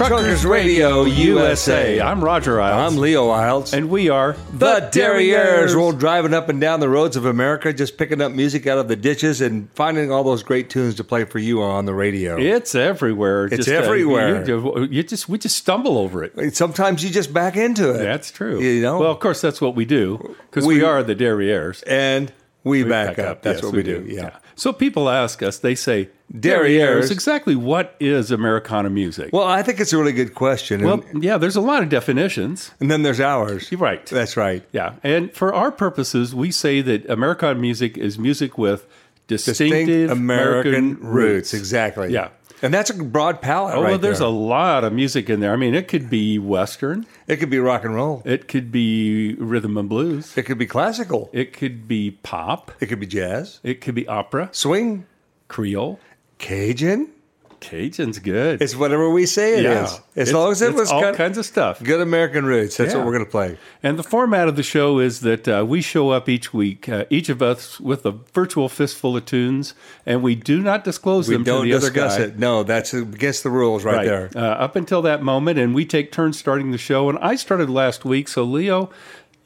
Truckers Radio USA. I'm Roger Eilts. I'm Leo Eilts. And we are the Derrieres. We're driving up and down the roads of America, just picking up music out of the ditches and finding all those great tunes to play for you on the radio. It's everywhere. It's uh, everywhere. you, you just we just stumble over it. Sometimes you just back into it. That's true. You know? Well, of course, that's what we do because we, We- are the Derrieres. and we, back, up. That's Yes, what we, do. Yeah. So people ask us. They say Derrieres. Exactly what is Americana music? Well, I think it's a really good question. Well, and, yeah. There's a lot of definitions. and then there's ours. You're right. That's right. Yeah, and for our purposes, we say that Americana music is music with distinctive Distinct American, American roots. Exactly. Yeah. And that's a broad palette. Oh, right well, there's there. a lot of music in there. I mean, it could be Western, It could be rock and roll. it could be rhythm and blues, It could be classical. it could be pop, It could be jazz, it could be opera, swing, Creole. Cajun. Cajun's good. It's whatever we say it is. yeah. As It's- long as it was all kind- kinds of stuff. good American roots. That's Yeah. what we're going to play. And the format of the show is that uh, we show up each week, uh, each of us with a virtual fistful of tunes, and we do not disclose We them to the other discuss guy. it. No, that's against the rules right, there. Uh, up until that moment, and we take turns starting the show. And I started last week, so Leo,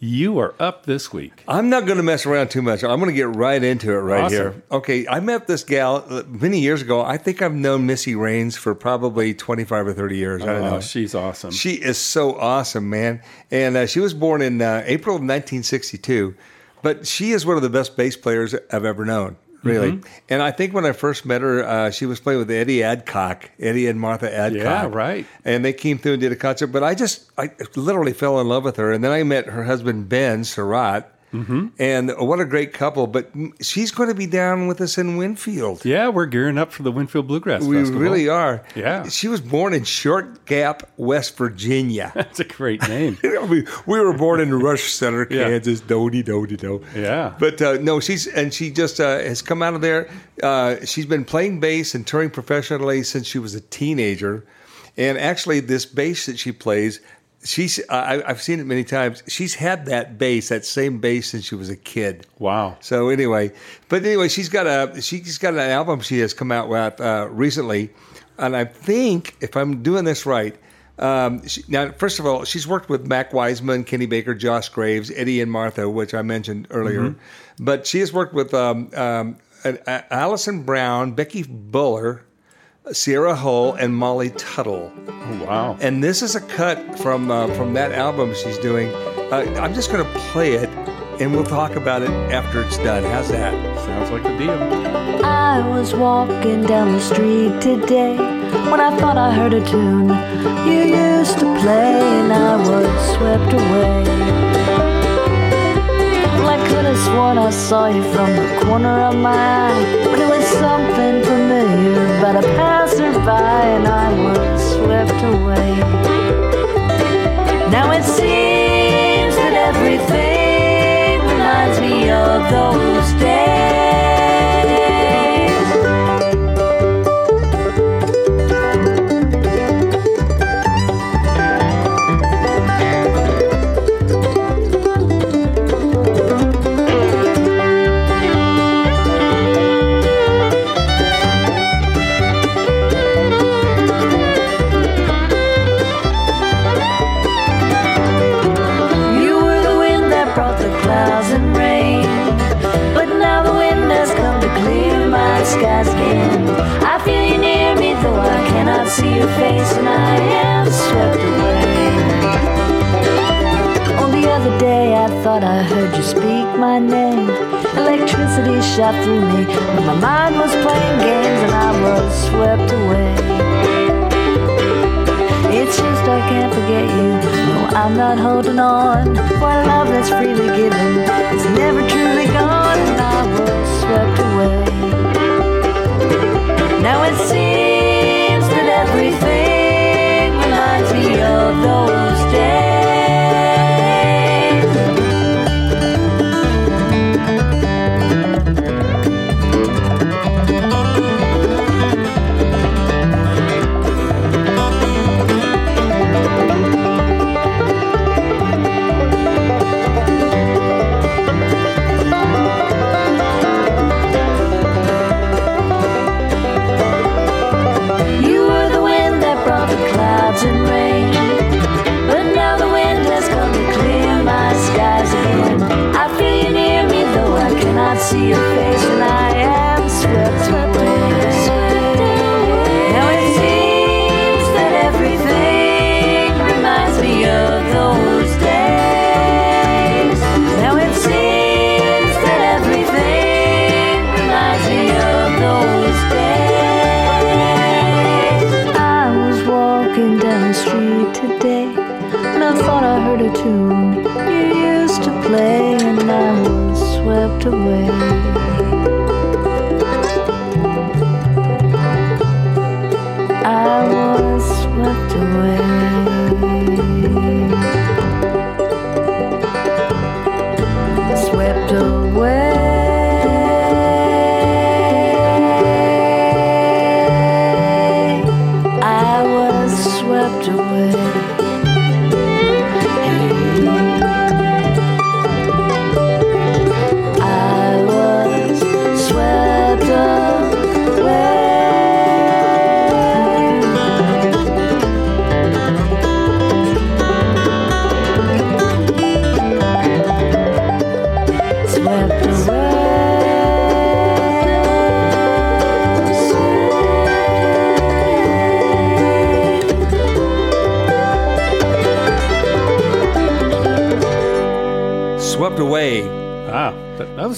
you are up this week. I'm not going to mess around too much. I'm going to get right into it right Awesome. here. Okay, I met this gal uh, many years ago. I think I've known Missy Raines for probably 25 or 30 years. I don't Oh, know. she's awesome. She is so awesome, man. And uh, she was born in uh, April of 1962, but she is one of the best bass players I've ever known, really. Mm-hmm. And I think when I first met her, uh, she was playing with Eddie Adcock, Eddie and Martha Adcock. Yeah, right. And they came through and did a concert. But I just, I literally fell in love with her. And then I met her husband, Ben Surratt. Mm-hmm. And what a great couple. But she's going to be down with us in Winfield. yeah, we're gearing up for the Winfield Bluegrass We Festival. really are. Yeah. She was born in Short Gap, West Virginia. That's a great name. we, we were born in Rush Center, Yeah. Kansas. Dody, dody, do. Yeah. But uh, no, she's and she just uh, has come out of there. Uh, she's been playing bass and touring professionally since she was a teenager. And actually, this bass that she plays, she's I, I've seen it many times. She's had that bass, that same bass, since she was a kid. wow. So anyway, but anyway, she's got a she's got an album she has come out with uh, recently, and I think if I'm doing this right. Um, she, now, first of all, she's worked with Mac Wiseman, Kenny Baker, Josh Graves, Eddie and Martha, which I mentioned earlier. But she has worked with um, um, Alison Brown, Becky Buller, Sierra Hull, and Molly Tuttle. Oh, wow. And this is a cut from uh, from that album she's doing. Uh, I'm just going to play it, and we'll talk about it after it's done. How's that? Sounds like a deal. I was walking down the street today when I thought I heard a tune you used to play, and I was swept away. Have sworn I saw you from the corner of my eye, it was something familiar about a passerby, and I was swept away. Now it seems that everything reminds me of those days. Face, and I am swept away. On the other day, I thought I heard you speak my name. Electricity shot through me, but my mind was playing games, and I was swept away. It's just I can't forget you. No, I'm not holding on for love that's freely given. It's never truly gone, and I was swept away. Now it seems those days.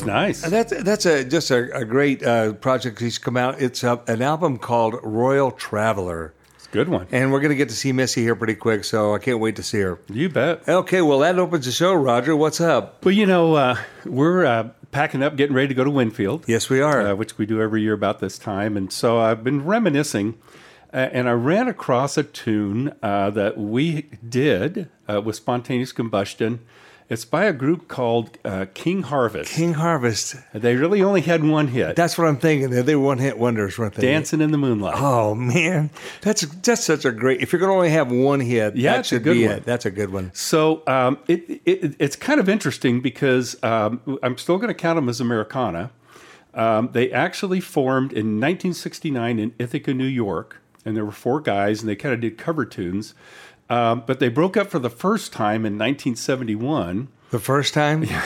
Was nice. And that's that's a just a, a great uh, project. He's come out. It's a, an album called Royal Traveler, It's a good one. and we're going to get to see Missy here pretty quick. So I can't wait to see her. You bet. Okay, well that opens the show. Roger, what's up? Well, you know, uh, we're uh, packing up, getting ready to go to Winfield. Yes, we are. uh, which we do every year about this time. And so I've been reminiscing, uh, and I ran across a tune uh, that we did uh, with spontaneous combustion. It's by a group called uh, King Harvest. King Harvest. They really only had one hit, That's what I'm thinking. They were one hit wonders, weren't they? "Dancing in the Moonlight." Oh man, that's that's such a great. If you're going to only have one hit, Yeah, that should good be one. it. That's a good one. So um, it, it, it's kind of interesting because um, I'm still going to count them as Americana. Um, they actually formed in 1969 in Ithaca, New York, and there were four guys, and they kind of did cover tunes. Um, but they broke up for the first time in 1971. The first time.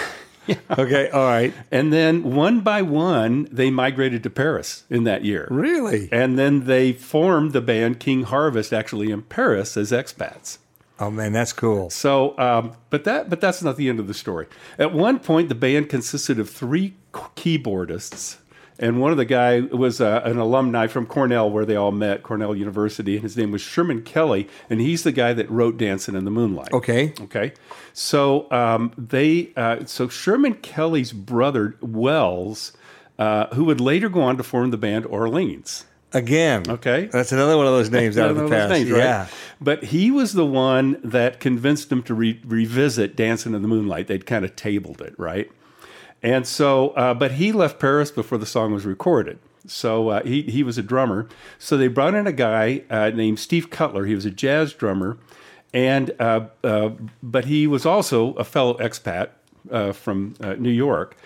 Yeah. Okay. All right. And then one by one, they migrated to Paris in that year. Really? And then they formed the band King Harvest actually in Paris as expats. Oh man, that's cool. So, um, but that but that's not the end of the story. At one point, the band consisted of three keyboardists, and one of the guy was uh, an alumni from Cornell, where they all met, Cornell University, and his name was Sherman Kelly, and he's the guy that wrote "Dancing in the Moonlight." Okay. Okay. So um, they uh, so Sherman Kelly's brother Wells, uh, who would later go on to form the band Orleans. Again. Okay. That's another one of those names out of the One of those past. names, right? yeah. But he was the one that convinced them to re- revisit Dancing in the Moonlight. They'd kind of tabled it, right? And so, uh, but he left Paris before the song was recorded. So uh, he, he was a drummer. So they brought in a guy uh, named Steve Cutler. He was a jazz drummer. And, uh, uh, but he was also a fellow expat uh, from New York.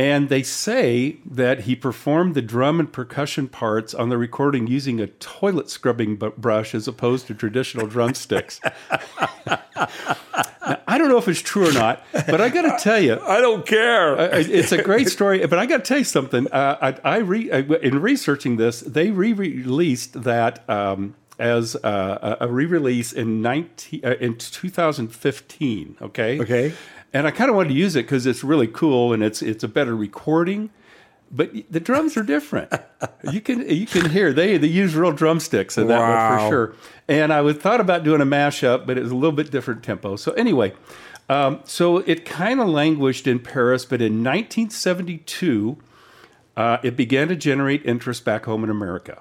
And they say that he performed the drum and percussion parts on the recording using a toilet scrubbing bu- brush as opposed to traditional drumsticks. now, I don't know if it's true or not, but I got to tell you, I don't care. uh, it's a great story, but I got to tell you something. Uh, I, I re, uh, in researching this, they re-released that um, as uh, a a re-release in 19, uh, in 2015. Okay. Okay. And I kind of wanted to use it because it's really cool and it's it's a better recording. but the drums are different. you can you can hear they they use real drumsticks in that one for sure. And I would thought about doing a mashup, but it was a little bit different tempo. So anyway, um, so it kind of languished in Paris, but in 1972, uh, it began to generate interest back home in America.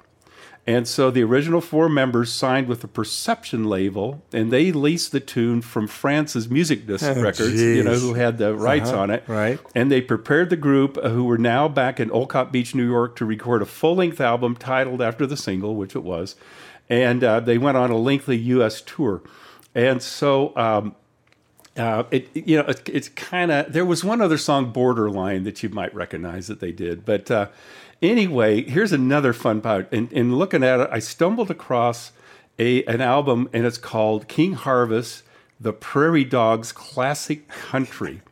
And so the original four members signed with the Perception label, and they leased the tune from France's Music Disc Records, you know, who had the rights on it. right. And they prepared the group, uh, who were now back in Olcott Beach, New York, to record a full length album titled after the single, which it was. And uh, they went on a lengthy U.S. tour. And so um, uh, it you know it, it's kind of there was one other song borderline that you might recognize that they did but uh, anyway here's another fun part. In, in looking at it i stumbled across a an album and it's called king harvest the prairie dogs classic country.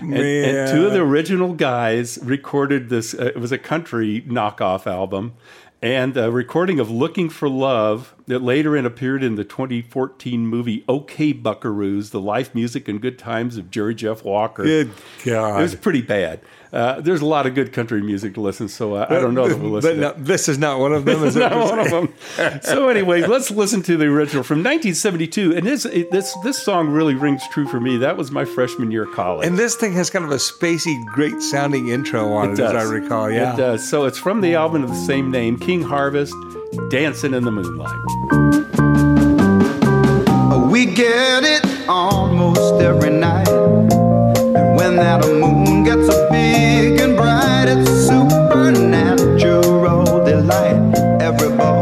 And, and two of the original guys recorded this uh, it was a country knockoff album. And a recording of Looking for Love that later in appeared in the 2014 movie OK Buckaroos, The Life, Music, and Good Times of Jerry Jeff Walker. Good God, It was pretty bad. Uh, there's a lot of good country music to listen, so uh, I don't know that we'll listen But to no, it. this is not one of them. This is is it? not one of them. So anyway, let's listen to the original from 1972, and this it, this this song really rings true for me. That was my freshman year of college. And this thing has kind of a spacey, great sounding intro on it, as I recall. Yeah. It does. So it's from the album of the same name, King Harvest, Dancing in the Moonlight. We get it almost every night. That moon gets so big and bright, it's a supernatural delight. Everybody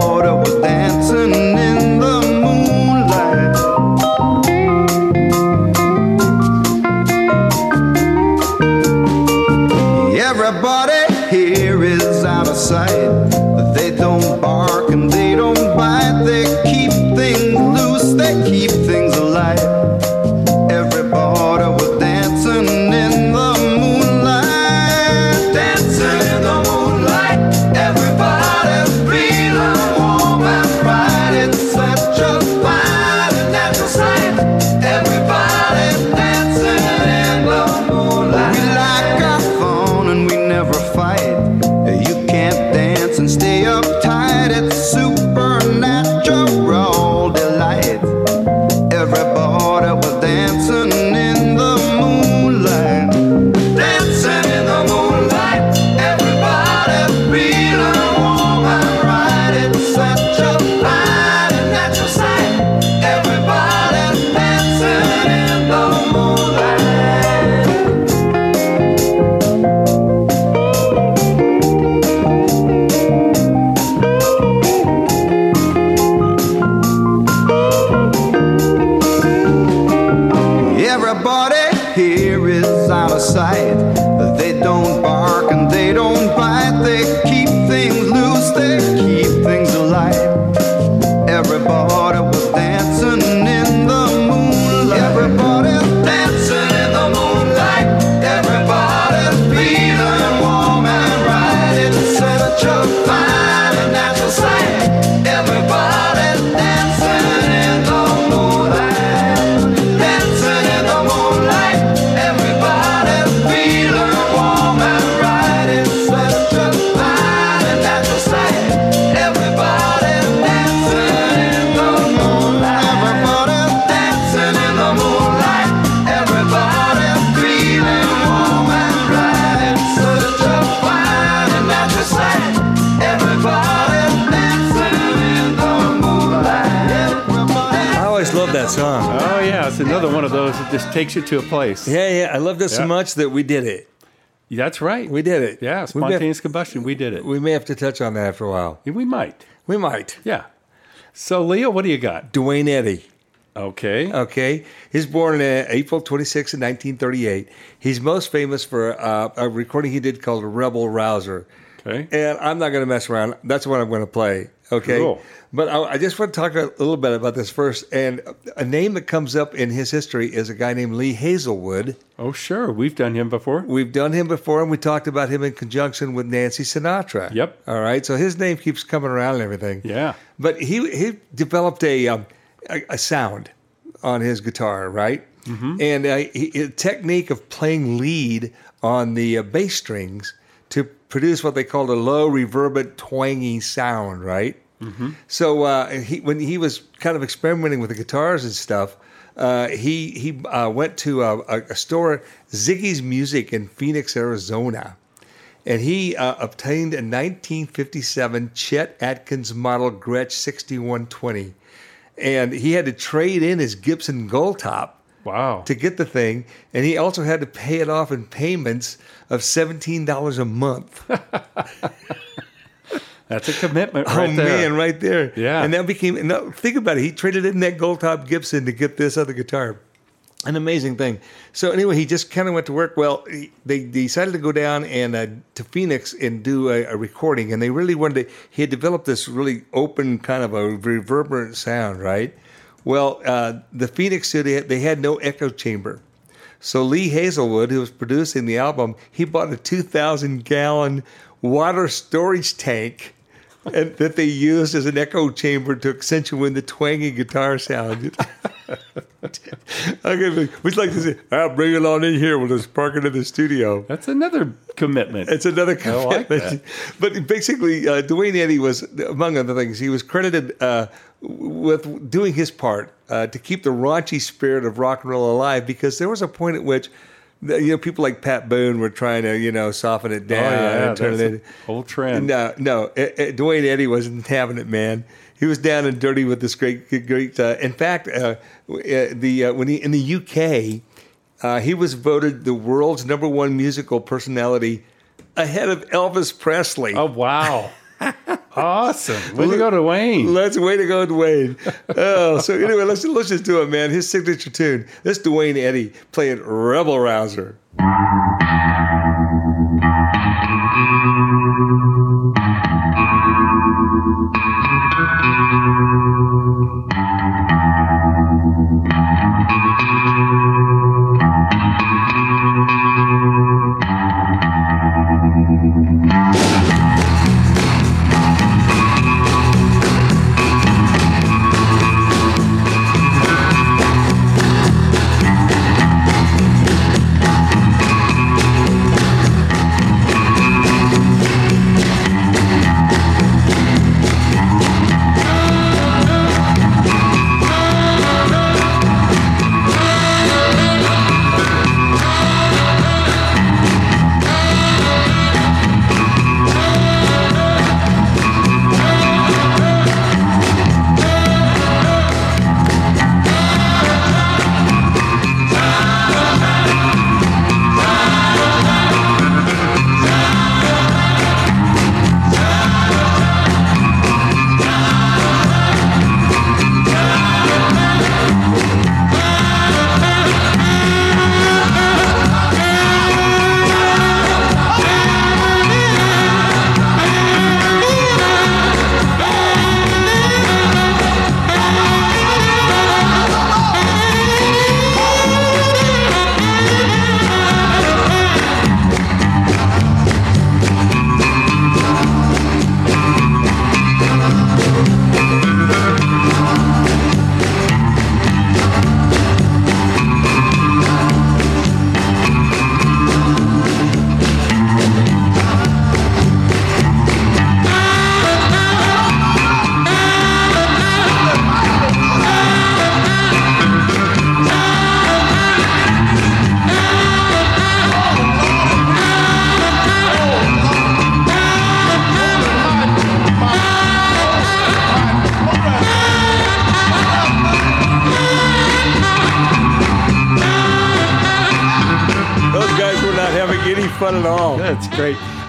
takes you to a place. Yeah, yeah. I love this so much that we did it. That's right. We did it. yeah, We spontaneous combustion. We did it. we may have to touch on that after a while. Yeah, we might. We might. Yeah. So Leo, what do you got? Duane Eddy. Okay. Okay. He's born uh, April 26, 1938. He's most famous for uh, a recording he did called Rebel Rouser. Okay. And I'm not going to mess around. That's what I'm going to play. Okay. Cool. But I, I just want to talk a little bit about this first. And a name that comes up in his history is a guy named Lee Hazlewood. Oh sure, we've done him before. We've done him before, and we talked about him in conjunction with Nancy Sinatra. Yep. All right. So his name keeps coming around and everything. Yeah. But he he developed a um, a, a sound on his guitar, right? Mm-hmm. And uh, he, a technique of playing lead on the uh, bass strings to produce what they called a low reverberant twangy sound, right? So uh, he, when he was kind of experimenting with the guitars and stuff, uh, he he uh, went to a, a, store, Ziggy's Music in Phoenix, Arizona, and he uh, obtained a 1957 Chet Atkins model Gretsch 6120, and he had to trade in his Gibson Gold Top Wow. to get the thing, and he also had to pay it off in payments of seventeen dollars a month. That's a commitment oh right there. man, right there. Yeah. and that became. and now, think about it. He traded in that gold top Gibson to get this other guitar. An amazing thing. So anyway, he just kind of went to work. Well, he, they decided to go down and uh, to Phoenix and do a, a recording, and they really wanted to. He had developed this really open kind of a reverberant sound, right? Well, uh, the Phoenix studio they had no echo chamber. So Lee Hazlewood, who was producing the album, he bought a 2,000 gallon water storage tank and, that they used as an echo chamber to accentuate the twangy guitar sound. okay, we'd like to say, I'll bring it on in here. We'll just park it in the studio. That's another commitment. It's another I like commitment. But basically, uh, Duane Eddy was, among other things, he was credited uh, with doing his part uh, to keep the raunchy spirit of rock and roll alive because there was a point at which. You know, people like Pat Boone were trying to, you know, soften it down Oh, yeah, and turn it whole trend. No, no, uh, uh, Duane Eddy wasn't having it, man. He was down and dirty with this great, great. Uh, in fact, uh, uh, the uh, when he in the UK, uh, he was voted the world's number one musical personality, ahead of Elvis Presley. oh wow. awesome. Way to go to Wayne. Let's way to go, Duane. oh, so anyway, let's let's just do it, man. His signature tune. This is Duane Eddy playing Rebel Rouser.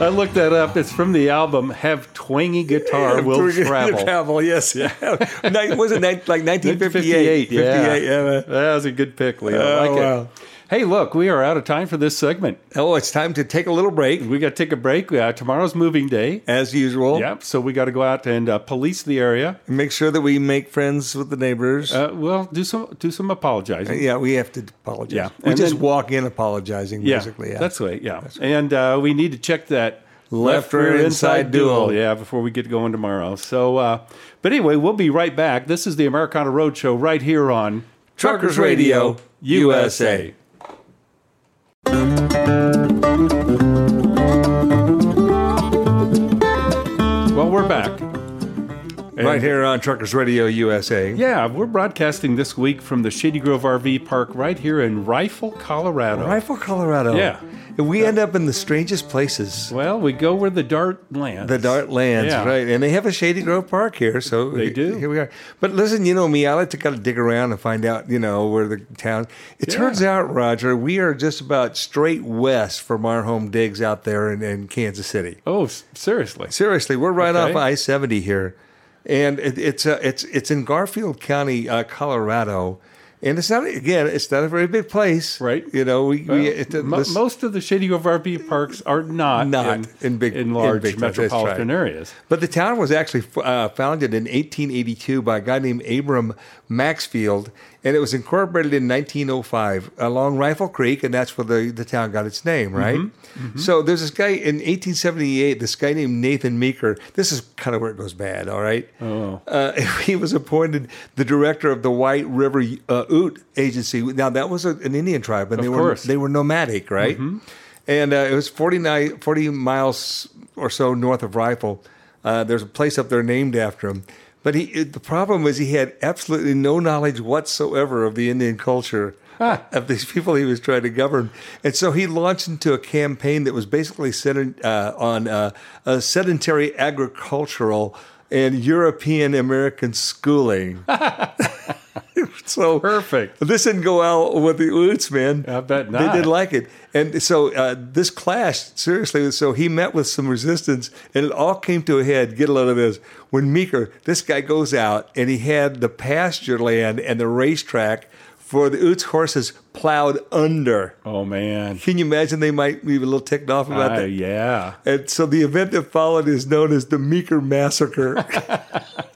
I looked that up. It's from the album "Have Twangy Guitar Will Travel." travel, yes. Yeah. was it like 1958? 58, yeah. 58, yeah. That was a good pick, Leo. I Oh, like wow. it. Hey, look, we are out of time for this segment. Oh, it's time to take a little break, We got to take a break. Uh, tomorrow's moving day. as usual. Yep. So we got to go out and uh, police the area. Make sure that we make friends with the neighbors. Uh, well, do some do some apologizing. yeah, we have to apologize. Yeah. We And just then- walk in apologizing, Yeah, basically. Yeah. that's right. Yeah, and uh, we need to check that Left rear inside dual. Yeah, before we get going tomorrow. So, uh, but anyway, we'll be right back. This is the Americana Roadshow right here on Truckers Radio, USA. Well, right here on Truckers Radio USA. Yeah, we're broadcasting this week from the Shady Grove RV Park right here in Rifle, Colorado. Rifle, Colorado. Yeah. And we end up in the strangest places. Well, we go where the dart lands. The Dart Lands, Yeah. right? And they have a Shady Grove Park here, so They do. Here we are. But listen, you know me, I like to kind of dig around and find out, you know, where the town. It Yeah. turns out, Roger, we are just about straight west from our home digs out there in, in Kansas City. Oh, seriously? Seriously, we're right Okay. off I seventy here, and it, it's uh, it's it's in Garfield County, uh, Colorado, and it's not again, it's not a very big place, Right. You know, we, Well, we it, mo- this- most of the Shady RV parks are not, Not in, in big- in in large big metropolitan right. areas. But the town was actually uh, founded in 1882 by a guy named Abram Maxfield, and it was incorporated in 1905 along Rifle Creek, and that's where the, the town got its name, right? Mm-hmm. So there's this guy in 1878, this guy named Nathan Meeker. This is kind of where it goes bad, all right? Oh. Uh, he was appointed the director of the White River uh, Ute Agency. Now, that was a, an Indian tribe, and Of they were, they were nomadic, right? And uh, it was 49, 40 miles or so north of Rifle. Uh, there's a place up there named after him. But he, the problem was he had absolutely no knowledge whatsoever of the Indian culture of these people he was trying to govern. And so he launched into a campaign that was basically centered uh, on uh, a sedentary agricultural and European American schooling. so Perfect. This didn't go out with the Utes, man. I bet not. They didn't like it. And so uh, this clashed, seriously. So he met with some resistance, and it all came to a head. Get a load of this. When Meeker, this guy goes out, and he had the pasture land and the racetrack for the Utes horses plowed under. Oh, man. Can you imagine they might be a little ticked off about Uh, that? yeah. And so the event that followed is known as the Meeker Massacre.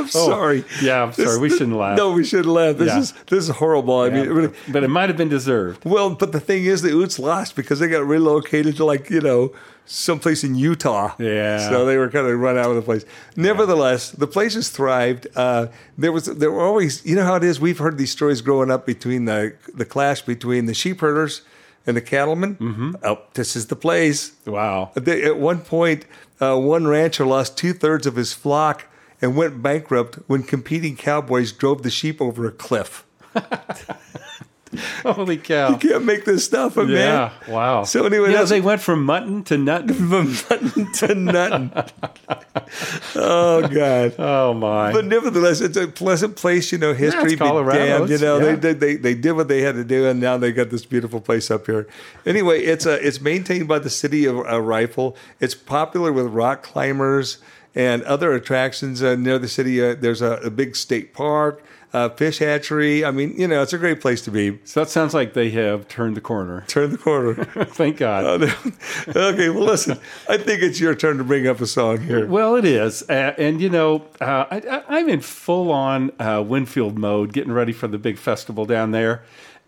I'm sorry. Oh, yeah, I'm sorry. We shouldn't laugh. No, we shouldn't laugh. This Yeah. is this is horrible. I mean, it really, but it might have been deserved. well, but the thing is, the Utes lost because they got relocated to like you know someplace in Utah. Yeah. So they were kind of run out of the place. Nevertheless, the place has thrived. Uh, there was there were always you know how it is. We've heard these stories growing up between the the clash between the sheep herders and the cattlemen. Mm-hmm. Oh, this is the place. Wow. They, at one point, uh, one rancher lost two thirds of his flock and went bankrupt when competing cowboys drove the sheep over a cliff. Holy cow. You can't make this stuff up, Yeah. man. Wow. So anyway, that's- they went from mutton to nutton. From mutton to nothing. oh God. Oh, my. But nevertheless, it's a pleasant place. You know, history. it's Colorado. damned, you know, yeah. they, they they did what they had to do, and now they got this beautiful place up here. Anyway, it's a it's maintained by the city of uh, Rifle. It's popular with rock climbers and other attractions uh, near the city. Uh, there's a, a big state park, uh, fish hatchery. I mean, you know, it's a great place to be. so that sounds like they have turned the corner. Turned the corner. Thank God. okay, well, listen. I think it's your turn to bring up a song here. Well, it is, uh, and you know, uh, I, I, I'm in full on uh, Winfield mode, getting ready for the big festival down there.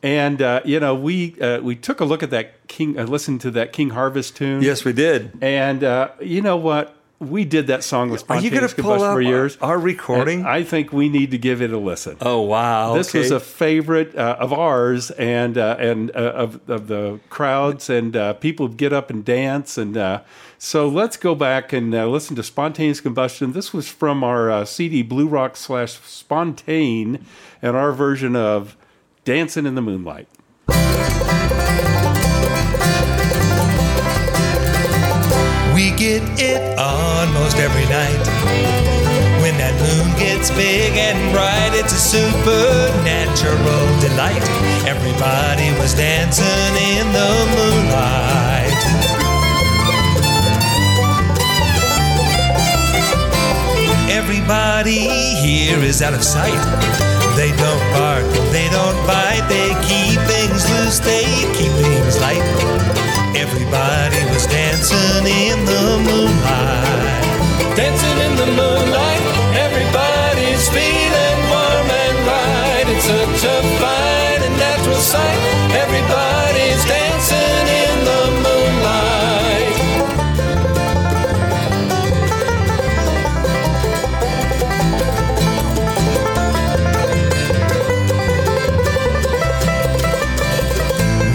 And uh, you know, we uh, we took a look at that King, uh, listened to that King Harvest tune. Yes, we did. and uh, you know what? We did that song with Are you going spontaneous to pull up for years. our, our recording? I think we need to give it a listen. oh wow! This was a favorite uh, of ours and uh, and uh, of of the crowds and uh, people get up and dance and uh, so let's go back and uh, listen to spontaneous combustion. This was from our uh, CD Blue Rock slash Spontane and our version of Dancing in the Moonlight. Get it almost every night. When that moon gets big and bright, it's a supernatural delight. Everybody was dancing in the moonlight. Everybody here is out of sight. They don't bark, they don't bite, they keep things loose, they keep things light. Everybody dancing in the moonlight. Dancing in the moonlight, everybody's feeling warm and right. It's such a fine and natural sight. Everybody's dancing in the moonlight.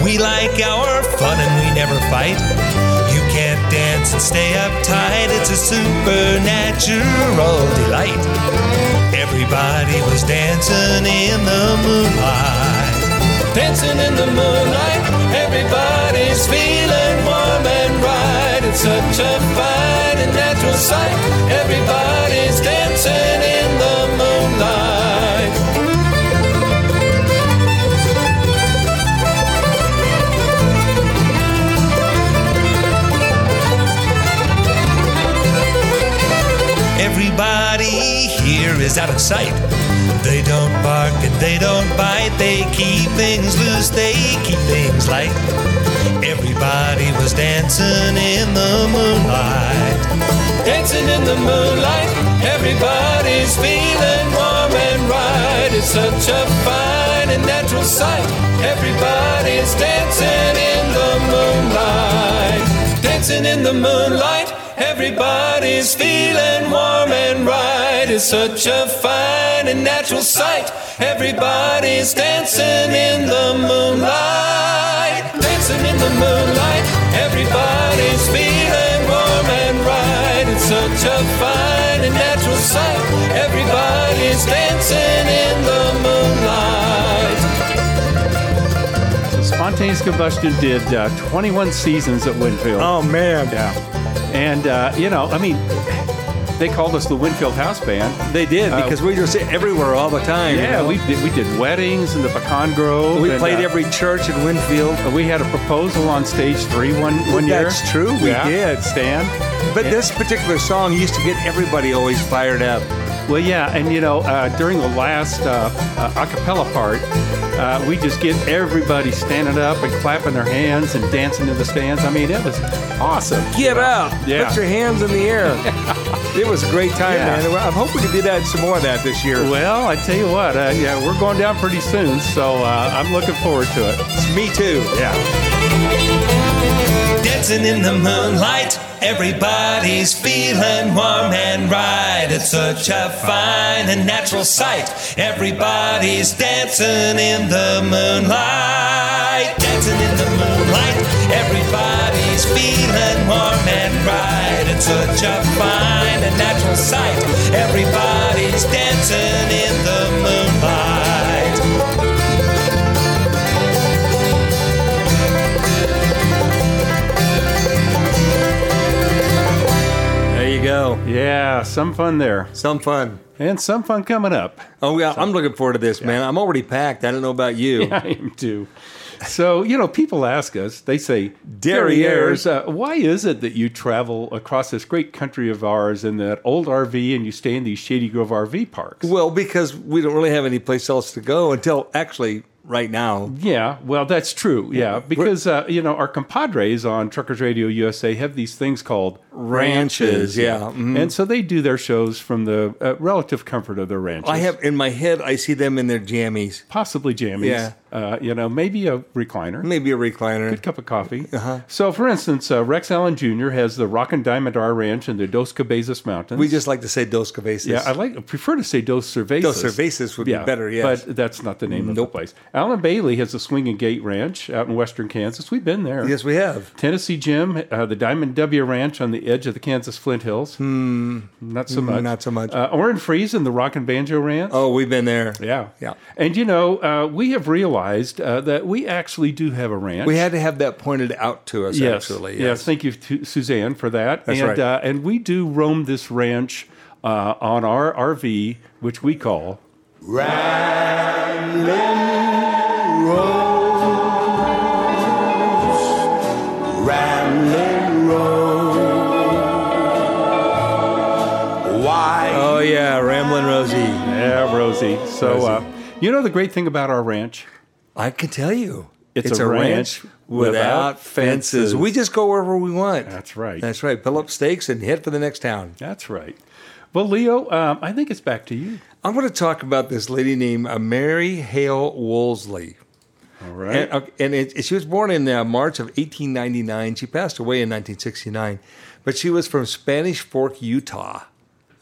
We like our fun and we never fight. You and stay uptight. it's a supernatural delight. Everybody was dancing in the moonlight. Dancing in the moonlight, everybody's feeling warm and right. It's such a fine and natural sight. Everybody's dancing out of sight. They don't bark and they don't bite. They keep things loose, they keep things light. Everybody was dancing in the moonlight. Dancing in the moonlight. Everybody's feeling warm and right. It's such a fine and natural sight. Everybody's dancing in the moonlight. Dancing in the moonlight. Everybody's feeling warm and right. It's such a fine and natural sight. Everybody's dancing in the moonlight. Dancing in the moonlight. Everybody's feeling warm and right. It's such a fine and natural sight. Everybody's dancing in the moonlight. So Spontaneous Combustion did uh, 21 seasons at Winfield. Oh man, Yeah. And, uh, you know, I mean, they called us the Winfield House Band. they did Uh, because we were just everywhere all the time. you Yeah, know? we did, we did weddings in the Pecan Grove. we and, played uh, every church in Winfield. We had a proposal on stage three one, one year. That's true, we Yeah, did. Stan. But this particular song used to get everybody always fired up. Well, yeah, and you know, uh, during the last uh, uh, a cappella part, uh, we just get everybody standing up and clapping their hands and dancing in the stands. I mean, it was awesome. Get up! Yeah. Put your hands in the air. it was a great time, Yeah. man. I hope we can do that some more of that this year. Well, I tell you what, uh, yeah, we're going down pretty soon, so uh, I'm looking forward to it. It's Me too. Yeah. Dancing in the moonlight, everybody's feeling warm and right. It's such a fine and natural sight. Everybody's dancing in the moonlight. Dancing in the moonlight, everybody's feeling warm and right. It's such a fine and natural sight. Everybody's dancing in the moonlight. Yeah, some fun there. Some fun. And some fun coming up. Oh yeah, I'm looking forward to this, man. I'm already packed. I don't know about you. I am too. So, you know, people ask us, they say. Derrieres, uh, why is it that you travel across this great country of ours in that old RV and you stay in these Shady Grove RV parks? Well, because we don't really have any place else to go until actually right now. Yeah, well, that's true. Yeah, because uh, you know our compadres on Truckers Radio USA have these things called Ranches, yeah, mhm. and so they do their shows from the uh, relative comfort of their ranches. I have in my head, I see them in their jammies, possibly jammies. Yeah. uh, you know, maybe a recliner. maybe a recliner. Good cup of coffee. Uh-huh. So, for instance, uh, Rex Allen Jr. has the Rock and Diamond R Ranch in the Dos Cabezas Mountains. We just like to say Dos Cabezas. yeah, I like prefer to say Dos Cervezas. Dos Cervezas would be better, yes. but that's not the name of the place. Alan Bailey has the Swinging Gate Ranch out in western Kansas. We've been there. Yes, we have. Tennessee Jim, uh, the Diamond W Ranch on the edge of the Kansas Flint Hills. Hmm, not so much. not so much. Uh, Orin Friesen and the Rock and Banjo Ranch. Oh, we've been there. yeah, yeah. And you know, uh, we have realized uh, that we actually do have a ranch. We had to have that pointed out to us. yes, actually. yes. Thank you, to Suzanne, for that. That's and, right. Uh, and we do roam this ranch uh, on our RV, which we call Rosie. So, uh, you know the great thing about our ranch? I can tell you, It's a ranch without, without fences. fences. We just go wherever we want. That's right. That's right. Pull up stakes and head for the next town. That's right. Well, Leo, um, I think it's back to you. I'm going to talk about this lady named uh, Mary Hale Woolsey. All right. And, uh, and it, she was born in uh, March of 1899. She passed away in 1969, but she was from Spanish Fork, Utah.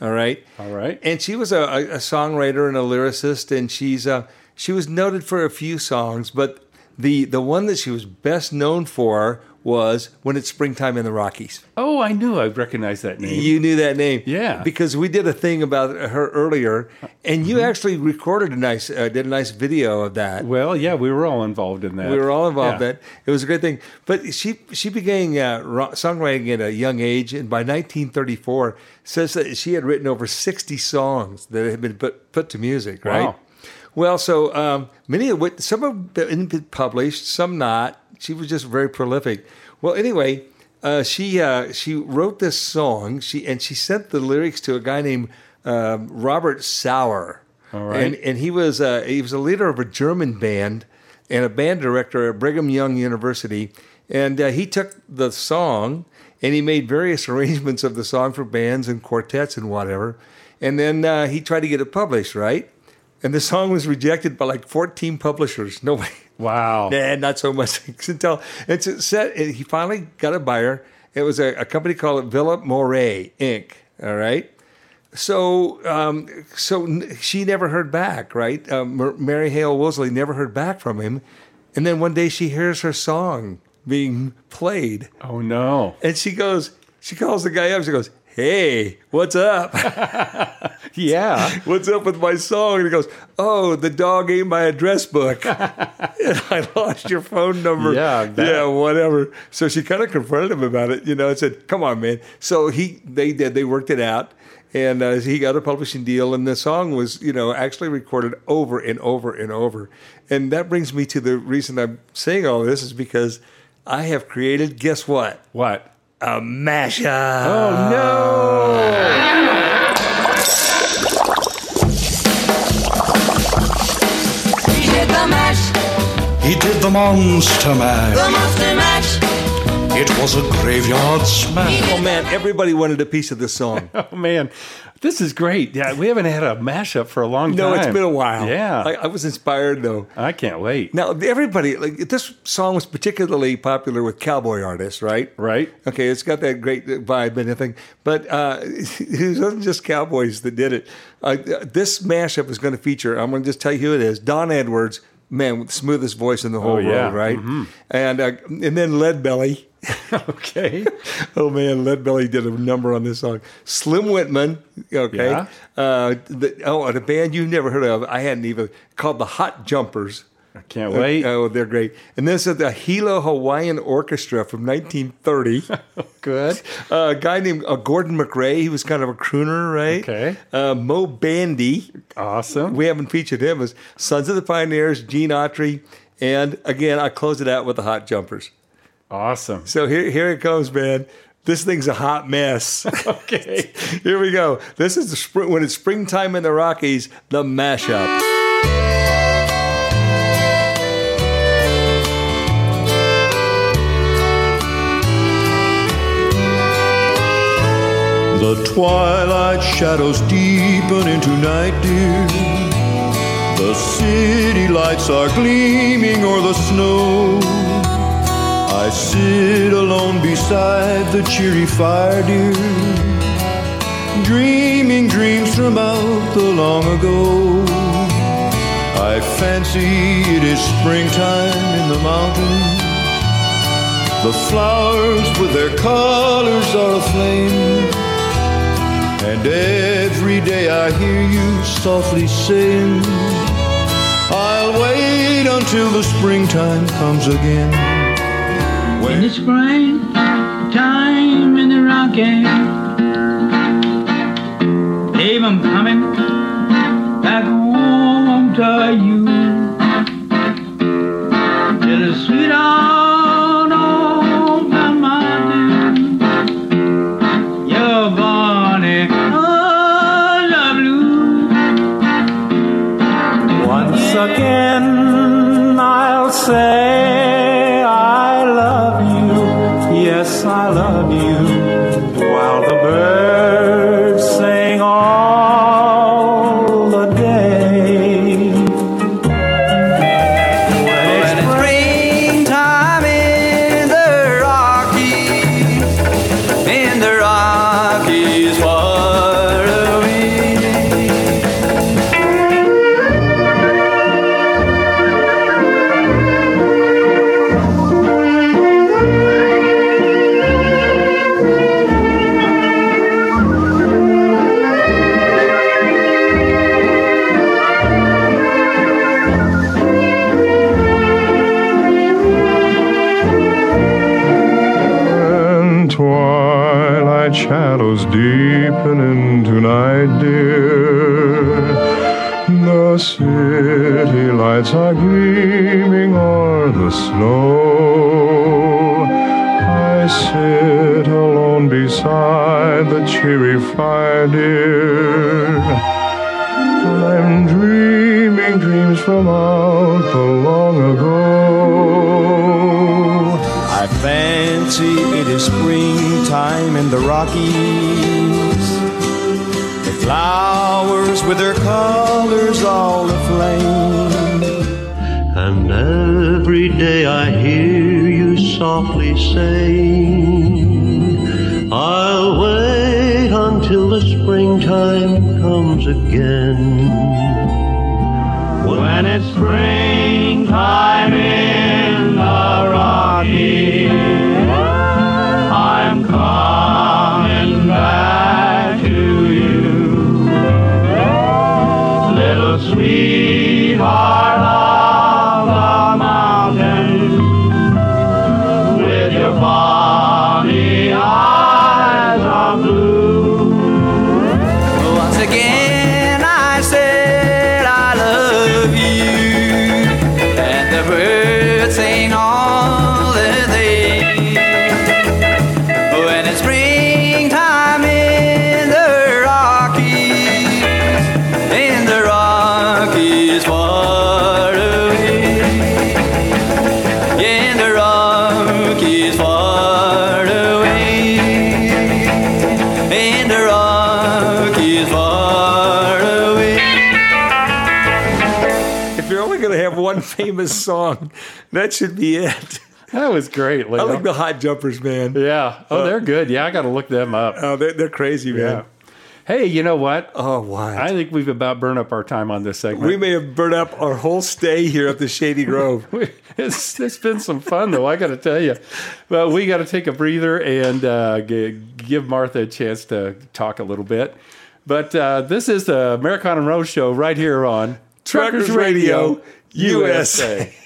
All right. All right. And she was a, a, songwriter and a lyricist, and she's uh, she was noted for a few songs, but the the one that she was best known for was When It's Springtime in the Rockies. Oh, I knew I recognized that name. You knew that name, Yeah. because we did a thing about her earlier, and you actually recorded a nice, uh, did a nice video of that. well, yeah, we were all involved in that. We were all involved Yeah. in that. It was a great thing. But she she began uh, songwriting at a young age, and by 1934, says that she had written over 60 songs that had been put put to music. Right. Wow. Well, so um, many of which some have been published, some not. She was just very prolific. Well, anyway, uh, she uh, she wrote this song. She and she sent the lyrics to a guy named um, Robert Sauer. All right. And and he was uh, he was a leader of a German band and a band director at Brigham Young University. And uh, he took the song and he made various arrangements of the song for bands and quartets and whatever. And then uh, he tried to get it published, right? And the song was rejected by like 14 publishers. Nobody. Wow. Nah, not so much. Until it's it set. He finally got a buyer. It was a, a company called Villa Moret Inc. All right. So, um, so n- she never heard back, right? Um, Mar- Mary Hale Woolsey never heard back from him, and then one day she hears her song being played, Oh no. and she goes, she calls the guy up. She goes, "Hey, what's up? Yeah. what's up with my song?" And he goes, "Oh, the dog ate my address book, and I lost your phone number." Yeah, bet. yeah, whatever. So she kind of confronted him about it, you know, and said, "Come on, man." So he, they did, they worked it out. And uh, he got a publishing deal, and the song was, you know, actually recorded over and over and over. And that brings me to the reason I'm saying all this is because I have created, guess what? What? A mashup. Oh no. He did the mash, He did the monster mash. the monster mash. It was a graveyard smash. Oh man, everybody wanted a piece of this song. Oh man. This is great. Yeah, we haven't had a mashup for a long time. no, it's been a while. Yeah. I, I was inspired though. I can't wait. Now everybody like this song was particularly popular with cowboy artists, right? Right? Okay, it's got that great vibe and everything, but uh, it wasn't just cowboys that did it. Uh, this mashup is going to feature. I'm going to just tell you who it is: Don Edwards, man, with the smoothest voice in the whole Oh, yeah. world, right? And uh, and then Lead Belly. Okay. oh man, Lead Belly did a number on this song. Slim Whitman, okay. Yeah. Uh, the, oh, and a band you've never heard of. I hadn't even called the Hot Jumpers. I can't wait. Oh, they're great. And this is the Hilo Hawaiian Orchestra from 1930. Good. Uh, a guy named uh, Gordon MacRae. He was kind of a crooner, right? Okay. Uh, Moe Bandy. Awesome. We haven't featured him as Sons of the Pioneers, Gene Autry. And again, I close it out with the Hot Jumpers. Awesome. So here, here it comes, man. This thing's a hot mess. Okay. here we go. This is the spring when it's springtime in the Rockies. The mashup. The twilight shadows deepen into night, dear. The city lights are gleaming o'er the snow. I sit alone beside the cheery fire, dear. Dreaming dreams from out the long ago. I fancy it is springtime in the mountains. The flowers with their colors are aflame. And every day I hear you softly saying, I'll wait until the springtime comes again. In the spring, time in the Rockies. Babe, I'm coming back home to you. To the Yes, I love you. Cheery fire, dear. I'm dreaming dreams from out the long ago. I fancy it is springtime in the Rockies. The flowers with their colors all aflame. And every day I hear you softly saying, I'll wait until the springtime comes again. When it's springtime in the Rockies, famous song, that should be it. That was great, Leo. I like the Hot Jumpers, man. yeah. Oh, they're good. Yeah, I got to look them up. Oh, they're, they're crazy, man. Yeah. Hey, you know what? Oh, why? I think we've about burned up our time on this segment. we may have burned up our whole stay here at the Shady Grove. It's, it's been some fun though i gotta tell you but we gotta take a breather and uh, g- give martha a chance to talk a little bit but uh, this is the americana road show right here on Truckers Radio USA.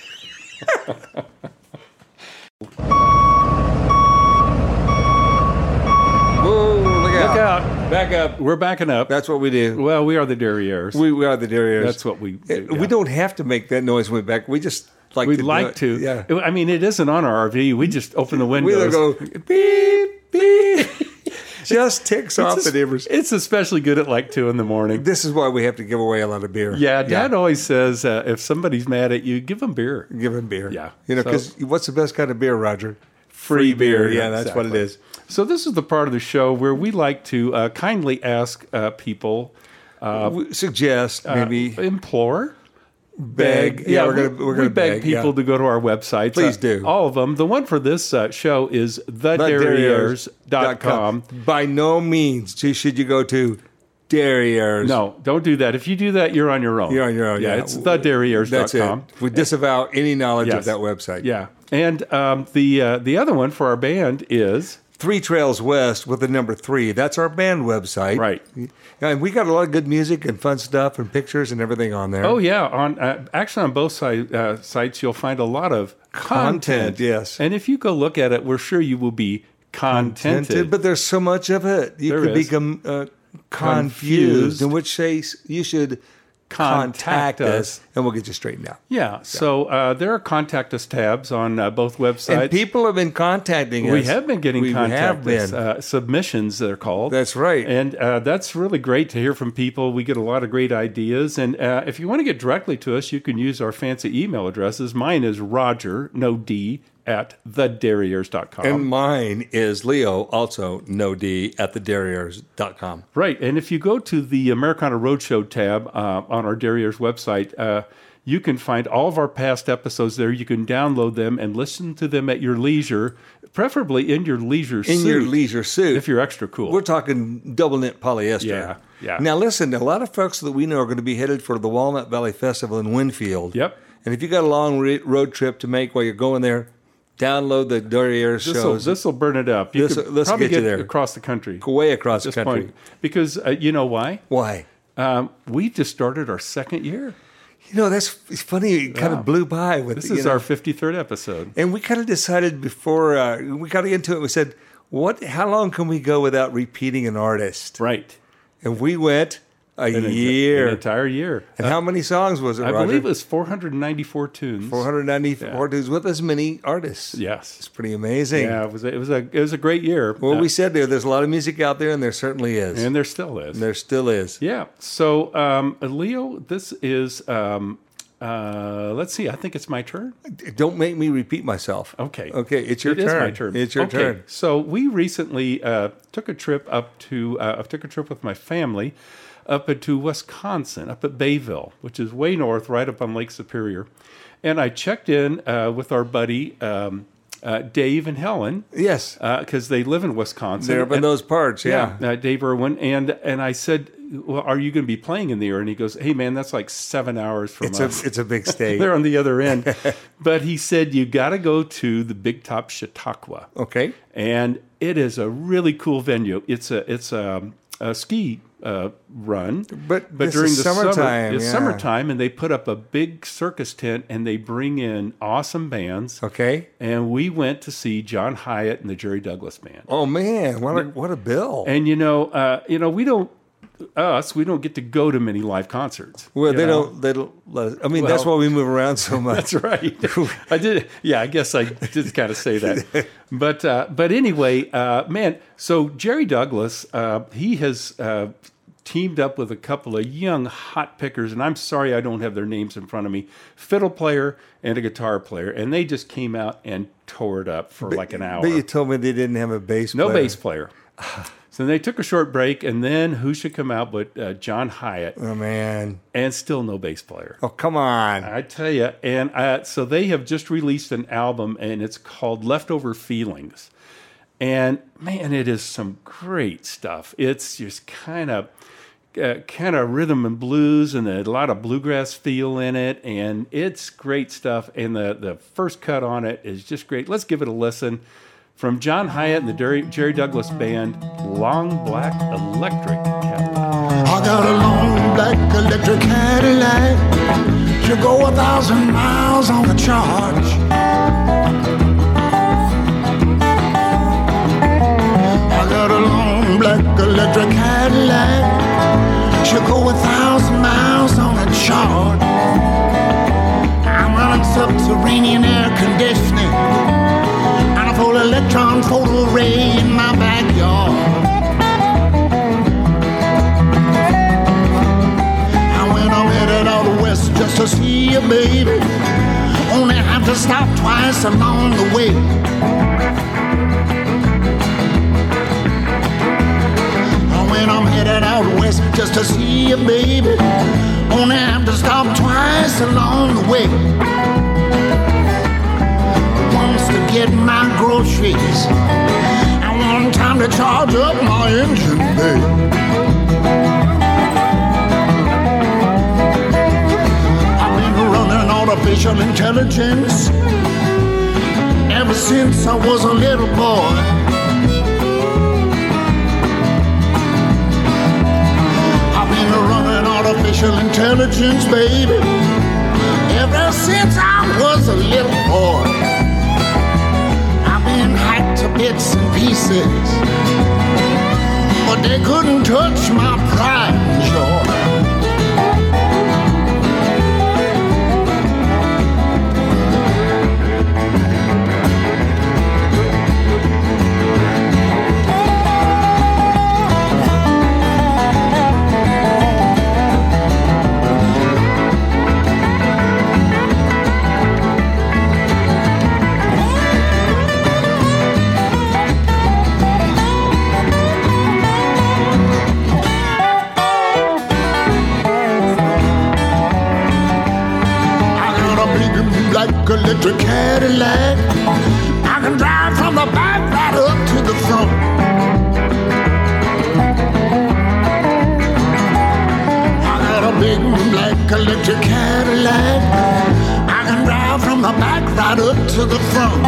Whoa, look out. look out Back up. we're backing up That's what we do. well we are the derrieres We, we are the Derrieres. that's what we do, eh, We don't have to make that noise when we back. We just like we'd to do like it. to Yeah. i mean it isn't on our rv we just open the We windows either go beep, beep. just ticks off it's, the neighbors. it's especially good at like two in the morning This is why we have to give away a lot of beer. yeah dad always says uh, if somebody's mad at you give them beer Give them beer. Yeah. You know, So- because what's the best kind of beer, Roger? Free beer. Yeah, that's what it is. So this is the part of the show where we like to uh, kindly ask uh, people, uh, suggest maybe implore, beg. Yeah, we're gonna we're we gonna beg, people yeah. to go to our website. Please Uh, do. all of them. The one for this uh, show is thederrieres.com. By no means should you go to Derrieres. No, don't do that. If you do that, you're on your own. You're on your own. Yeah, Yeah, it's thederrieres.com. That's it. We disavow any knowledge Yes. of that website. Yeah, and um, the uh, the other one for our band is Three Trails West with the number three. That's our band website. Right. And we got a lot of good music and fun stuff and pictures and everything on there. Oh yeah, on uh, actually on both side, uh, sites you'll find a lot of content. Content, yes. and if you go look at it, we're sure you will be contented. Tinted, but there's so much of it. You There could is. become uh, confused, Confused. in which case you should Contact contact, us. and we'll get you straightened out. yeah, so uh, there are contact us tabs on uh, both websites. And people have been contacting us. we have been getting we contact have been. uh, submissions. They're called. That's right. and uh, that's really great to hear from people. We get a lot of great ideas, and uh, if you want to get directly to us, you can use our fancy email addresses. Mine is Roger, no D, at thederrieres.com. and mine is Leo, also no D, at thederrieres.com. Right. And if you go to the Americana Roadshow tab uh, on our Derrieres website, uh, you can find all of our past episodes there. You can download them and listen to them at your leisure, preferably in your leisure suit. In suit. your leisure suit. If you're extra cool. We're talking double knit polyester. Yeah, yeah. Now, listen, a lot of folks that we know are going to be headed for the Walnut Valley Festival in Winfield. Yep. And if you got a long re- road trip to make while you're going there, download the Derriere shows. this will burn it up. You This'll- could this'll probably get you get there. across the country. Way across the country. point. Because uh, you know why? Why? Um, we just started our second year. You know, that's it's funny. It kind of blew by with This is know. our 53rd episode. And we kind of decided before uh, we got into it, we said, What? How long can we go without repeating an artist? Right. And we went a An year. An entire year. and how many songs was it? I Roger? believe it was 494 tunes. 494 tunes with as many artists. Yes. It's pretty amazing. Yeah, it was a, it was a it was a great year. Well, Uh, we said there, there's a lot of music out there, and there certainly is. and there still is. And there still is. Yeah. So, um, Leo, this is. Um, uh, let's see. I think it's my turn. Don't make me repeat myself. Okay. Okay, it's your It is turn. my turn. It's your Okay, turn. So we recently uh, took a trip up to. Uh, I took a trip with my family up into Wisconsin, up at Bayfield, which is way north, right up on Lake Superior, and I checked in uh, with our buddy. Um, uh, Dave and Helen, Yes. because they live in Wisconsin. They're up in And- those parts, yeah. uh, Dave Irwin, and and I said, "Well, are you going to be playing in the air?" And he goes, "Hey, man, that's like seven hours from It's a us. it's a big state. They're on the other end." but he said, "You got to go to the Big Top Chautauqua, okay. and it is a really cool venue. It's a it's a, a ski." Uh, run, But but is summer, summertime, it's yeah. summertime, and they put up a big circus tent, and they bring in awesome bands. Okay. And we went to see John Hiatt and the Jerry Douglas Band. Oh man, what a what a bill. And you know, uh, you know, we don't us we don't get to go to many live concerts. well, they know? don't. They don't. I mean, that's why we move around so much. That's right. I did. Yeah, I guess I did kind of say that. But uh, but anyway, uh, man. So Jerry Douglas, uh, he has. Uh, Teamed up with a couple of young hot pickers, and I'm sorry I don't have their names in front of me. Fiddle player and a guitar player, and they just came out and tore it up for like an hour. But you told me they didn't have a bass. No player. bass player. So they took a short break, and then who should come out but uh, John Hiatt, Oh man. and still no bass player. Oh come on. I tell you, and uh, so they have just released an album, and it's called Leftover Feelings, and man, it is some great stuff. It's just kind of. Uh, kind of rhythm and blues and a lot of bluegrass feel in it and it's great stuff and the, the first cut on it is just great let's give it a listen from john hiatt and the jerry, douglas band long black electric cadillac I got a long black electric Cadillac. You go a thousand miles on the charge. I got a long black electric Cadillac. You go a thousand miles on the charge. I'm running subterranean air conditioning electron photo array in my backyard. And when I'm headed out west just to see you, baby, only have to stop twice along the way. I'm headed out west just to see you, baby, only have to stop twice along the way. Once to get my groceries, and one time to charge up my engine, babe. I've been running artificial intelligence ever since I was a little boy. I've been running artificial intelligence, baby, ever since I was a little boy. Pieces, but they couldn't touch my pride electric Cadillac. I can drive from the back right up to the front. I got a big black electric Cadillac. I can drive from the back right up to the front.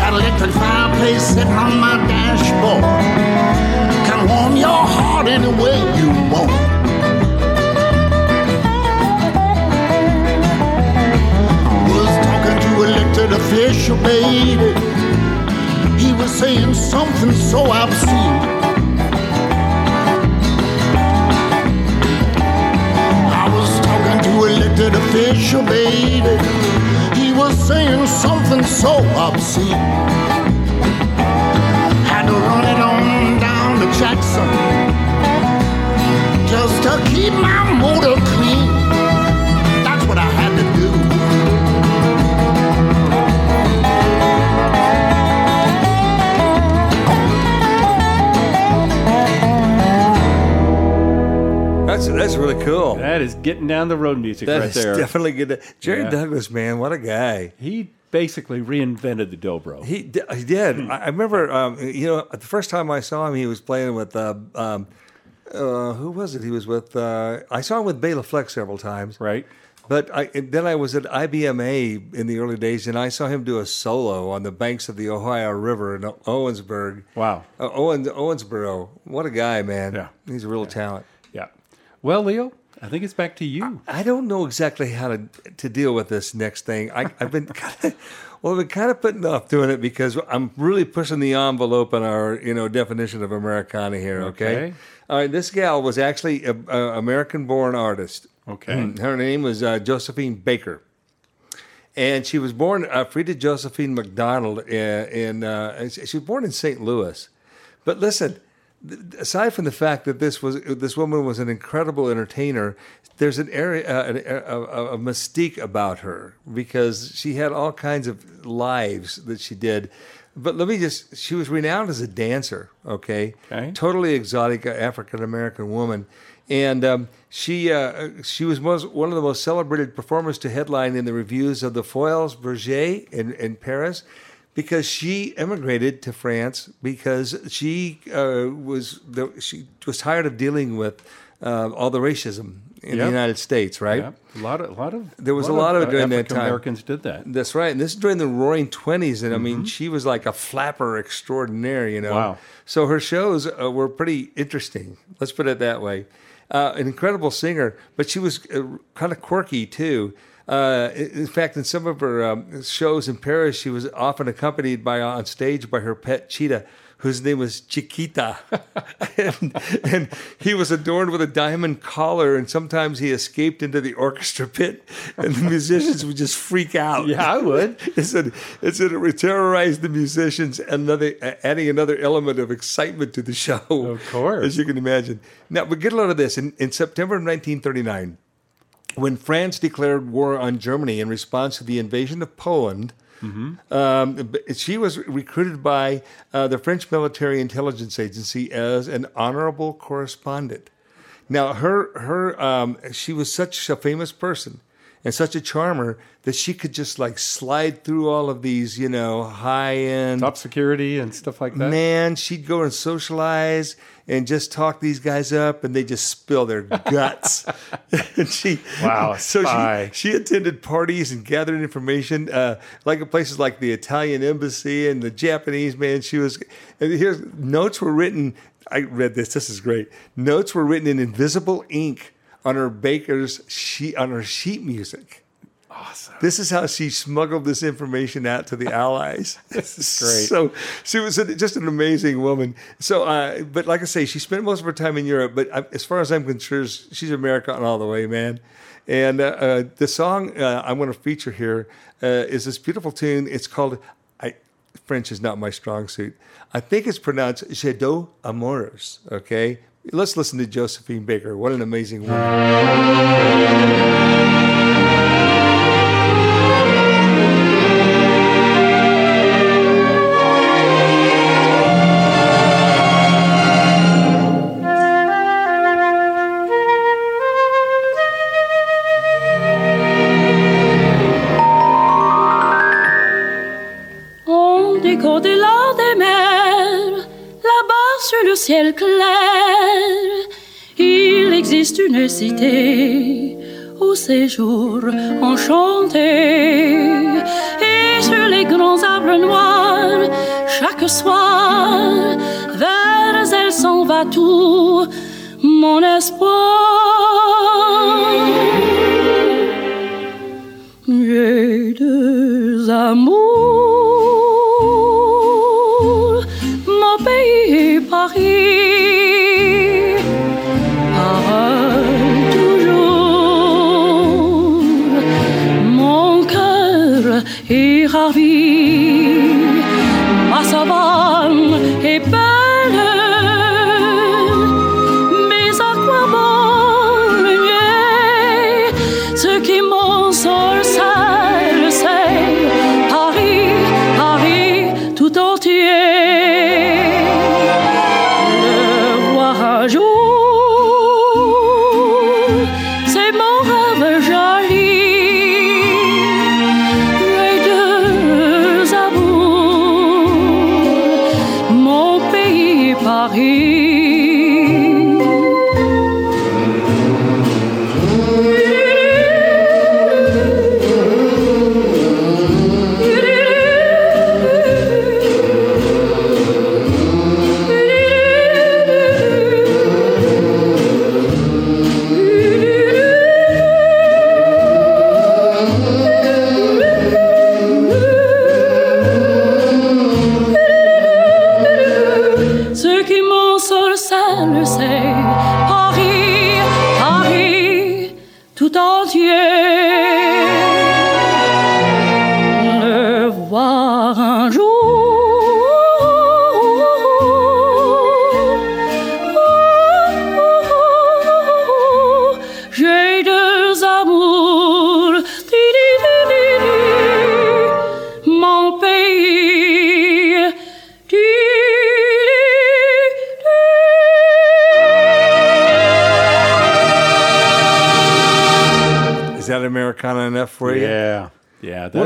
Got electric fireplace sitting on my dashboard. Can warm your heart any way you want. To official, baby. He was saying something so obscene. I was talking to a elected official, baby. He was saying something so obscene. Had to run it on down to Jackson just to keep my motor clean. That's that's really cool. That is getting down the road music That right is there. definitely good. Jerry Yeah. Douglas, man, what a guy. He basically reinvented the dobro. He d- he did. I I remember, um, you know, the first time I saw him, he was playing with. Uh, um, uh, who was it? He was with. Uh, I saw him with Bela Fleck several times. Right. But I, and then I was at IBMA in the early days, and I saw him do a solo on the banks of the Ohio River in Owensburg. Wow. Uh, Owens, Owensboro. What a guy, man. Yeah. He's a real talent. Well, Leo, I think it's back to you. I don't know exactly how to to deal with this next thing. I, I've been kind of, well, I've been kind of putting off doing it because I'm really pushing the envelope on our you know definition of Americana here. Okay. Okay. All right. This gal was actually a, a American-born artist. Okay. Her name was uh, Josephine Baker. And she was born uh, Frida Josephine McDonald in, in uh, she was born in St. Louis. But listen, aside from the fact that this was this woman was an incredible entertainer, there's an area uh, an, a, a, a mystique about her because she had all kinds of lives that she did. But let me just she was renowned as a dancer, okay? Okay. Totally exotic African American woman. And um, she uh, she was most, one of the most celebrated performers to headline in the reviews of the Folies Bergère in, in Paris because she emigrated to France because she uh, was the, she was tired of dealing with uh, all the racism in the United States, right? Yeah. A lot of, a lot of, There was a lot of it during that time. Americans did that. That's right. And this is during the roaring 20s. And I mean, she was like a flapper extraordinaire, you know. Mm-hmm. Wow. So her shows uh, were pretty interesting. Let's put it that way. Uh, an incredible singer, but she was uh, kind of quirky too. Uh, in fact, in some of her um, shows in Paris, she was often accompanied by on stage by her pet cheetah, whose name was Chiquita, and, and he was adorned with a diamond collar. And sometimes he escaped into the orchestra pit, and the musicians would just freak out. Yeah, I would. It said it said it would terrorize the musicians, another adding another element of excitement to the show. Of course. as you can imagine. Now, but get a load of this. In, in September of 1939, when France declared war on Germany in response to the invasion of Poland, um, she was recruited by uh, the French military intelligence agency as an honorable correspondent. Now, her her um, she was such a famous person and such a charmer that she could just like slide through all of these, you know, high end Top security and stuff like that. Man, she'd go and socialize and just talk these guys up, and they just spill their guts. and she, Wow, so spy. she she attended parties and gathered information, uh, like at places like the Italian embassy and the Japanese. Man, she was. And here's notes were written. I read this. This is great. Notes were written in invisible ink on her baker's sheet on her sheet music. Awesome. This is how she smuggled this information out to the Allies. This is great. So she was just an amazing woman. So, uh, but like I say, she spent most of her time in Europe. But I, as far as I'm concerned, she's American all the way, man. And uh, uh, the song uh, I'm going to feature here uh, is this beautiful tune. It's called. I, French is not my strong suit. I think it's pronounced Jadot Amours. Okay, let's listen to Josephine Baker. What an amazing woman. Existe une cité au séjour enchanté. Et sur les grands arbres noirs, chaque soir, vers elle s'en va tout mon espoir. J'ai deux amours,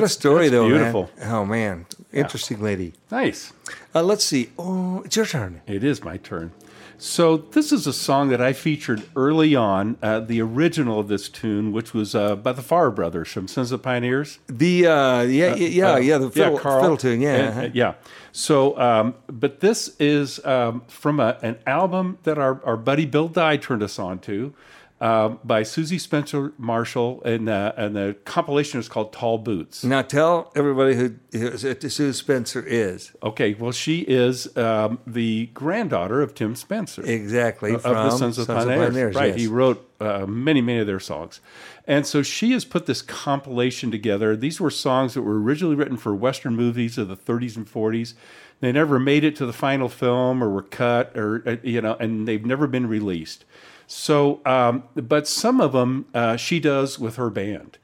a story, though. man. Beautiful. Oh man, interesting lady. Nice. Uh, let's see. Oh, it's your turn. It is my turn. So this is a song that I featured early on, uh, the original of this tune, which was uh, by the Farr Brothers from Sons of Pioneers. The uh, yeah, yeah, yeah, the fiddle, Carl. fiddle tune, yeah. And, uh-huh. uh, yeah. So, um, but this is um, from a, an album that our, our buddy Bill Dye turned us on to um, by Susie Spencer Marshall, and, uh, and the compilation is called Tall Boots. Now tell everybody who, who Sue Spencer is. Okay, well, she is um, the granddaughter of Tim Spencer. Exactly, Of, of the Sons of Sons of Pioneers. Pioneers, right, yes. he wrote uh, many, many of their songs. And so she has put this compilation together. These were songs that were originally written for Western movies of the 30s and 40s. They never made it to the final film or were cut or, uh, you know, and they've never been released. So, um, but some of them uh, she does with her band.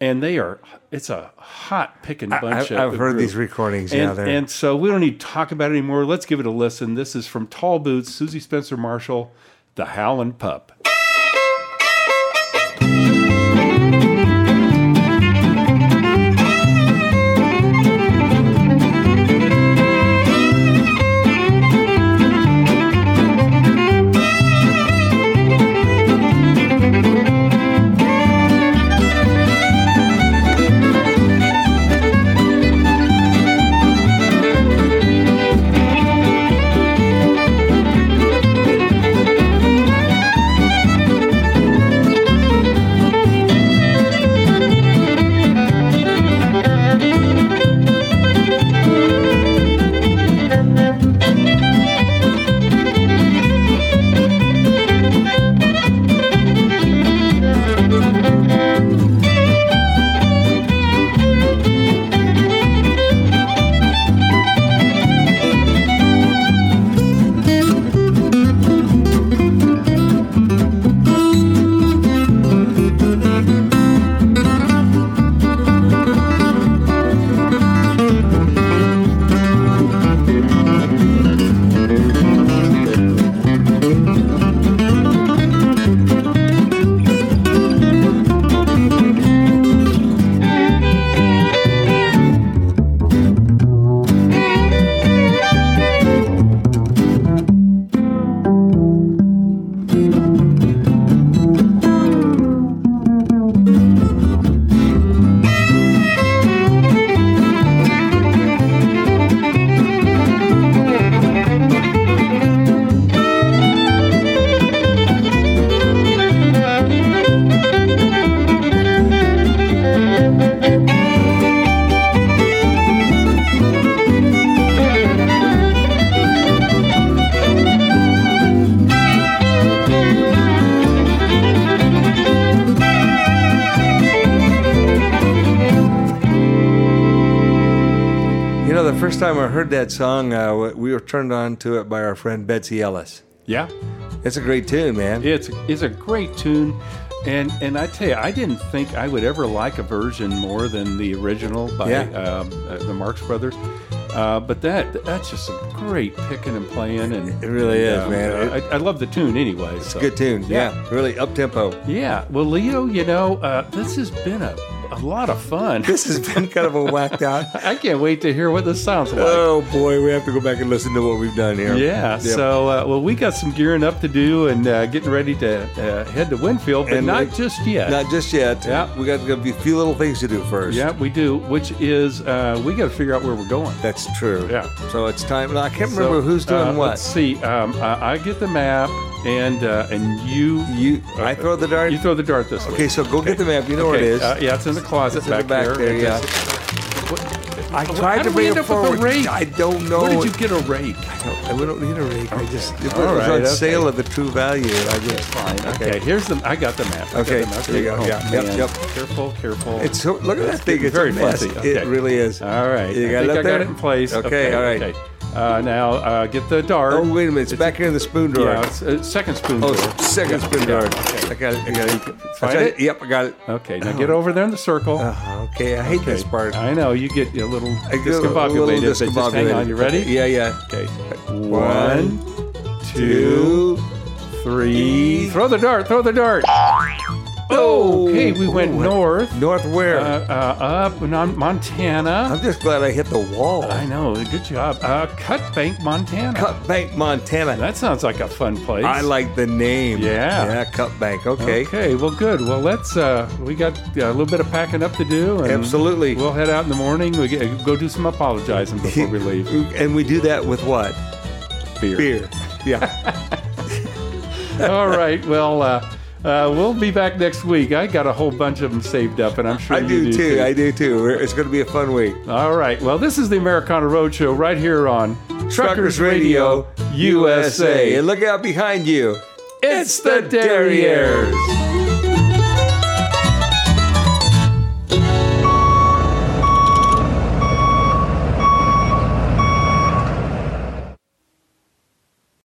And they are, it's a hot picking bunch I- of I've heard group. these recordings, And, yeah, and so we don't need to talk about it anymore. Let's give it a listen. This is from Tall Boots, Susie Spencer Marshall, The Howlin' Pup. Time I heard that song, uh, we were turned on to it by our friend Betsy Ellis. Yeah. It's a great tune, man. It's it's a great tune, and and I tell you, I didn't think I would ever like a version more than the original by Yeah. um, uh, the Marx Brothers. Uh, but that that's just some great picking and playing, and It really is, um, man. uh, I, I love the tune anyway. It's a good tune. Yeah, really up tempo. Yeah. Well, Leo, you know, uh, this has been a lot of fun. This has been kind of a whacked out. I can't wait to hear what this sounds like. Oh boy, we have to go back and listen to what we've done here. Yeah. Yep. So, uh, well, we got some gearing up to do and uh, getting ready to uh, head to Winfield, but And not we- just yet. Not just yet. Yeah. we got a few little things to do first. Yeah, we do. Which is uh, we got to figure out where we're going. That's true. Yeah. So it's time. I can't So, remember who's doing uh, what. Let's see. Um, I, I get the map, and uh, and you you I throw the dart. You throw the dart this way. Okay, so go get the map. You know where it is. Uh, yeah, it's in the closet It's back, the back there, yeah. just- what- I How tried to did we bring end it up with a forward. rake? I don't know. Where did you get a rake? I we don't need a rake. I just it All was right, on okay. sale at the True Value. I just Fine. Okay. here's the. I got the map. I got Okay, the map. there you go. Oh, Yeah, yep, man. yep. Careful, careful. It's so, look at that It's thing. It's very a mess. It really is. All right. You I got think it up I there? got it in place. Okay, all right. Okay. Uh, now uh, get the dart. Oh wait a minute! It's, back here in the spoon drawer. Yeah, it's uh, second spoon oh, drawer. second Yeah, spoon drawer. okay. I got it. I got it. Find it? Yep, I got it. Okay, now get over there in the circle. Uh, okay, I hate this part. I know you get a little I get a little discombobulated. Just hang on. You ready? Yeah, yeah. Okay. One, two, three. Throw the dart. Throw the dart. Oh, Okay, we went north. North where? Uh, uh, up in Montana. I'm just glad I hit the wall. I know. Good job. Uh, Cut Bank, Montana. Cut Bank, Montana. That sounds like a fun place. I like the name. Yeah. Yeah, Cut Bank. Okay. Okay. Well, good. Well, let's. Uh, we got uh, a little bit of packing up to do. Absolutely. We'll head out in the morning. We get, go do some apologizing before we leave. And we do that with what? Beer. Beer. Yeah. All right. Well, uh, uh, we'll be back next week. I got a whole bunch of them saved up, and I'm sure I you do too. I do too. It's going to be a fun week. All right. Well, this is the Americana Roadshow right here on Truckers Radio USA. And look out behind you. It's the Derrieres.